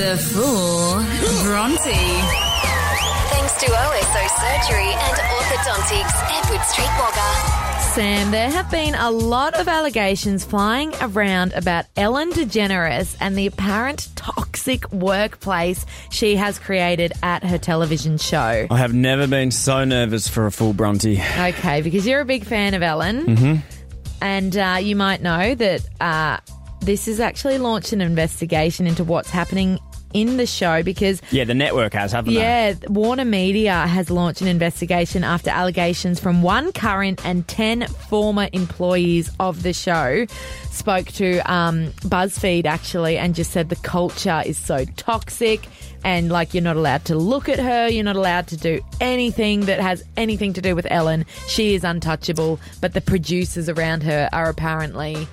The full Bronte. Thanks to OSO Surgery and Orthodontics, Edward Street Wagga. Sam, there have been a lot of allegations flying around about Ellen DeGeneres and the apparent toxic workplace she has created at her television show. I have never been so nervous for a full Bronte. Okay, because you're a big fan of Ellen, Mm-hmm. and uh, you might know that uh, this has actually launched an investigation into what's happening in the show because Yeah, the network has, haven't they? yeah, Warner Media has launched an investigation after allegations from one current and 10 former employees of the show spoke to um, BuzzFeed actually and just said the culture is so toxic and like you're not allowed to look at her, you're not allowed to do anything that has anything to do with Ellen. She is untouchable, but the producers around her are apparently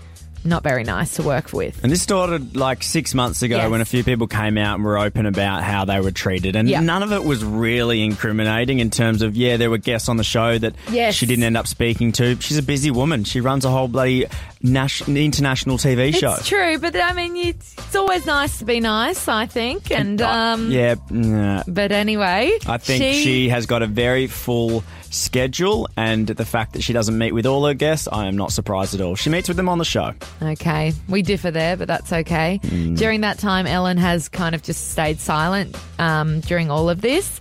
not very nice to work with. And this started like six months ago Yes. when a few people came out and were open about how they were treated. And Yeah. none of it was really incriminating in terms of, yeah, there were guests on the show that Yes. she didn't end up speaking to. She's a busy woman. She runs a whole bloody nas- international TV show. It's true, but I mean, it's, it's always nice to be nice, I think. And um, Yeah, nah. But anyway, I think she, has got a very full schedule, and the fact that she doesn't meet with all her guests, I am not surprised at all. She meets with them on the show. Okay, we differ there, but that's okay. During that time, Ellen has kind of just stayed silent um, during all of this.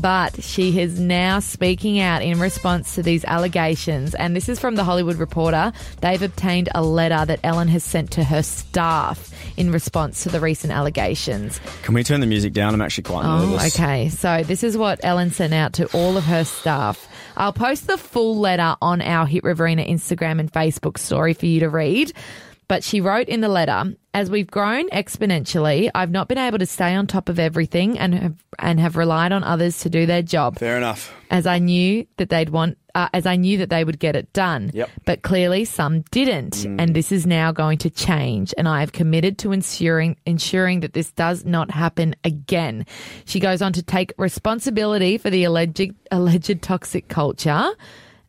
But she is now speaking out in response to these allegations. And this is from the Hollywood Reporter. They've obtained a letter that Ellen has sent to her staff in response to the recent allegations. Can we turn the music down? I'm actually quite Oh, nervous. okay. So this is what Ellen sent out to all of her staff. I'll post the full letter on our Hit Riverina Instagram and Facebook story for you to read. But she wrote in the letter, as we've grown exponentially, I've not been able to stay on top of everything and have, and have relied on others to do their job Fair enough. as I knew that they'd want, uh, as I knew that they would get it done. Yep. But clearly some didn't, and this is now going to change. And I have committed to ensuring ensuring that this does not happen again. She goes on to take responsibility for the alleged alleged toxic culture.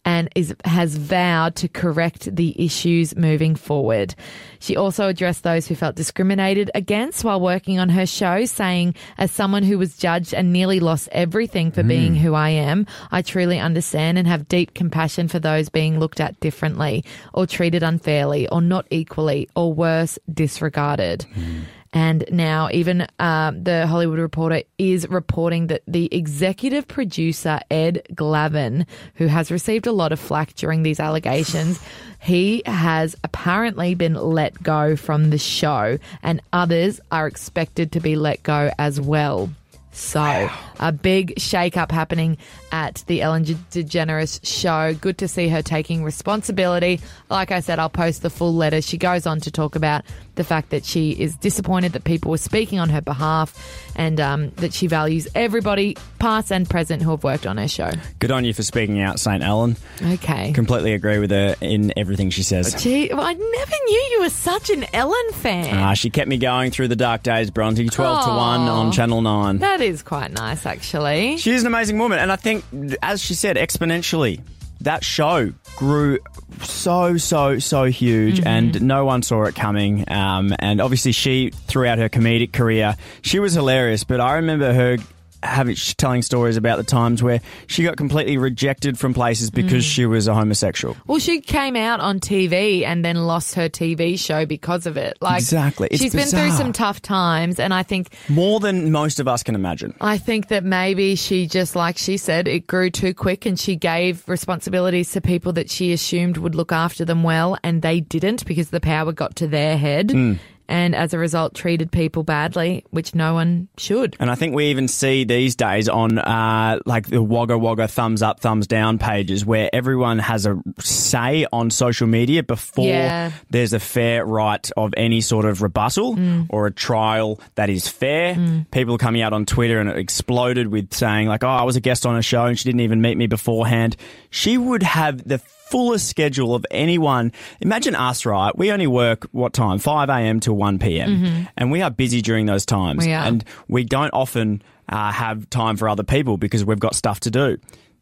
And is has vowed to correct the issues moving forward. She also addressed those who felt discriminated against while working on her show, saying, "As someone who was judged and nearly lost everything for hmm. being who I am, I truly understand and have deep compassion for those being looked at differently, or treated unfairly, or not equally, or worse, disregarded." Hmm. And now, even um, the Hollywood Reporter is reporting that the executive producer, Ed Glavin, who has received a lot of flack during these allegations, he has apparently been let go from the show, and others are expected to be let go as well. So, a big shake up happening at the Ellen DeGeneres show. Good to see her taking responsibility. Like I said, I'll post the full letter. She goes on to talk about the fact that she is disappointed that people were speaking on her behalf and um, that she values everybody, past and present, who have worked on her show. Good on you for speaking out, St. Ellen. Okay. Completely agree with her in everything she says. Gee, well, I never knew you were such an Ellen fan. Ah, she kept me going through the dark days, Bronte. 12 to 1 on Channel 9. that is quite nice, actually. She is an amazing woman. And I think, as she said, exponentially, that show grew so, so, so huge, and no one saw it coming. Um, and obviously, she, throughout her comedic career, she was hilarious. But I remember her having telling stories about the times where she got completely rejected from places because she was a homosexual. Well, she came out on TV and then lost her TV show because of it. Like Exactly. It's she's been through some tough times, and I think More than most of us can imagine. I think that maybe she just, like she said, it grew too quick, and she gave responsibilities to people that she assumed would look after them well, and they didn't because the power got to their head. Hmm. And as a result, treated people badly, which no one should. And I think we even see these days on uh, like the Wagga Wagga thumbs up, thumbs down pages where everyone has a say on social media before Yeah. there's a fair right of any sort of rebuttal Mm. or a trial that is fair. People are coming out on Twitter and it exploded with saying like, "Oh, I was a guest on a show and she didn't even meet me beforehand." She would have the fullest schedule of anyone. Imagine us, right? We only work what time? 5 a.m. to 1 p.m. And we are busy during those times. Mm-hmm. We. And we don't often uh, have time for other people because we've got stuff to do.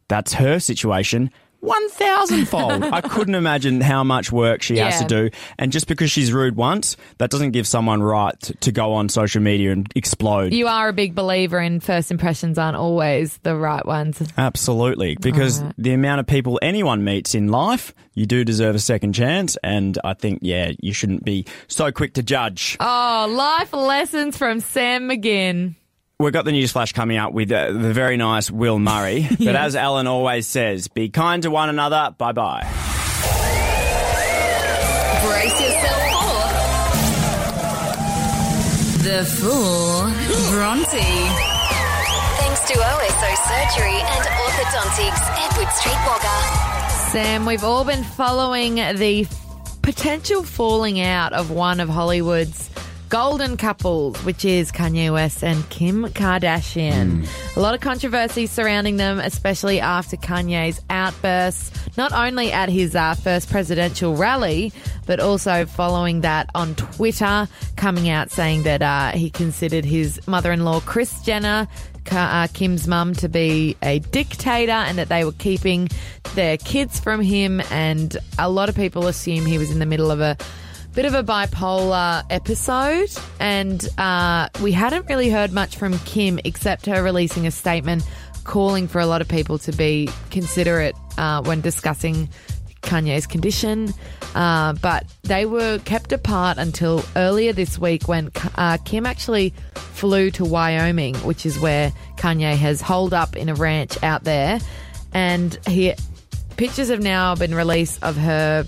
That's her situation. One thousandfold. I couldn't imagine how much work she has to do. And just because she's rude once, that doesn't give someone right to, to go on social media and explode. You are a big believer in first impressions aren't always the right ones. Absolutely. Because the amount of people anyone meets in life, you do deserve a second chance. And I think, yeah, you shouldn't be so quick to judge. Oh, life lessons from Sam McGinn. We've got the news flash coming up with uh, the very nice Will Murray. But as Ellen always says, be kind to one another. Bye bye. Brace yourself for The full Bronte. thanks to OSO Surgery and Orthodontics, Edward Street Wagga. Sam, we've all been following the potential falling out of one of Hollywood's golden couples, which is Kanye West and Kim Kardashian. A lot of controversy surrounding them, especially after Kanye's outbursts, not only at his uh, first presidential rally, but also following that on Twitter, coming out saying that uh, he considered his mother in law, Kris Jenner, uh, Kim's mum to be a dictator and that they were keeping their kids from him. And a lot of people assume he was in the middle of a bit of a bipolar episode. And uh, we hadn't really heard much from Kim except her releasing a statement calling for a lot of people to be considerate uh, when discussing Kanye's condition. Uh, but they were kept apart until earlier this week when uh, Kim actually flew to Wyoming, which is where Kanye has holed up in a ranch out there. And he pictures have now been released of her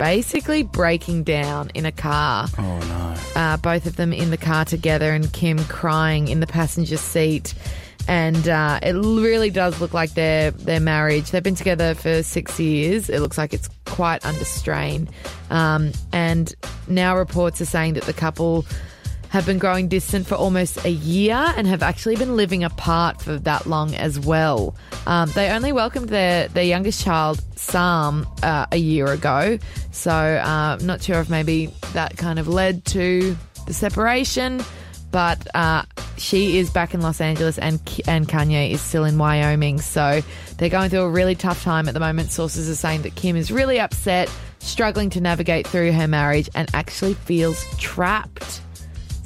basically breaking down in a car. Oh, no. Uh, both of them in the car together, and Kim crying in the passenger seat. And uh, it really does look like their their marriage. They've been together for six years. It looks like it's quite under strain. Um, and now reports are saying that the couple have been growing distant for almost a year and have actually been living apart for that long as well. Um, they only welcomed their, their youngest child, Psalm, uh, a year ago. So uh, not sure if maybe that kind of led to the separation. But uh, she is back in Los Angeles and and Kanye is still in Wyoming. So they're going through a really tough time at the moment. Sources are saying that Kim is really upset, struggling to navigate through her marriage, and actually feels trapped.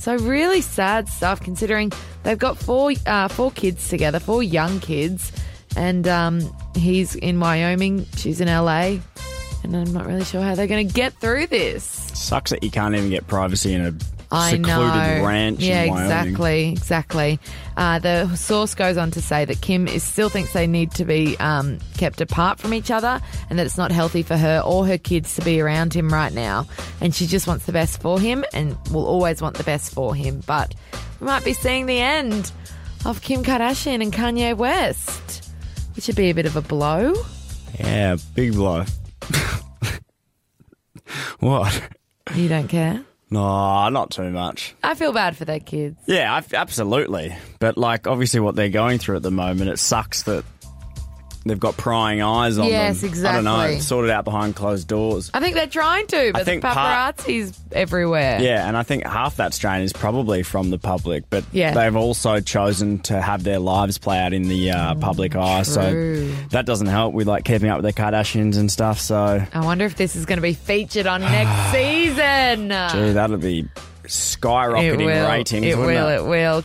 So really sad stuff, considering they've got four uh, four kids together, four young kids, and um, he's in Wyoming, she's in LA, and I'm not really sure how they're going to get through this. Sucks that you can't even get privacy in a I secluded know. ranch Yeah, exactly, exactly. Uh, the source goes on to say that Kim is still thinks they need to be um, kept apart from each other, and that it's not healthy for her or her kids to be around him right now. And she just wants the best for him, and will always want the best for him. But we might be seeing the end of Kim Kardashian and Kanye West, which would be a bit of a blow. Yeah, big blow. what? You don't care. No, not too much. I feel bad for their kids. Yeah, I, absolutely. But like, obviously, what they're going through at the moment, it sucks that they've got prying eyes on Yes, them. I don't know, sorted out behind closed doors. I think they're trying to, but I think the part- paparazzi's everywhere. Yeah, and I think half that strain is probably from the public, but Yeah. they've also chosen to have their lives play out in the uh, public eye. true. So that doesn't help with like keeping up with their Kardashians and stuff. So, I wonder if this is going to be featured on next season. gee, that'll be skyrocketing it will. ratings. it will. it? It will.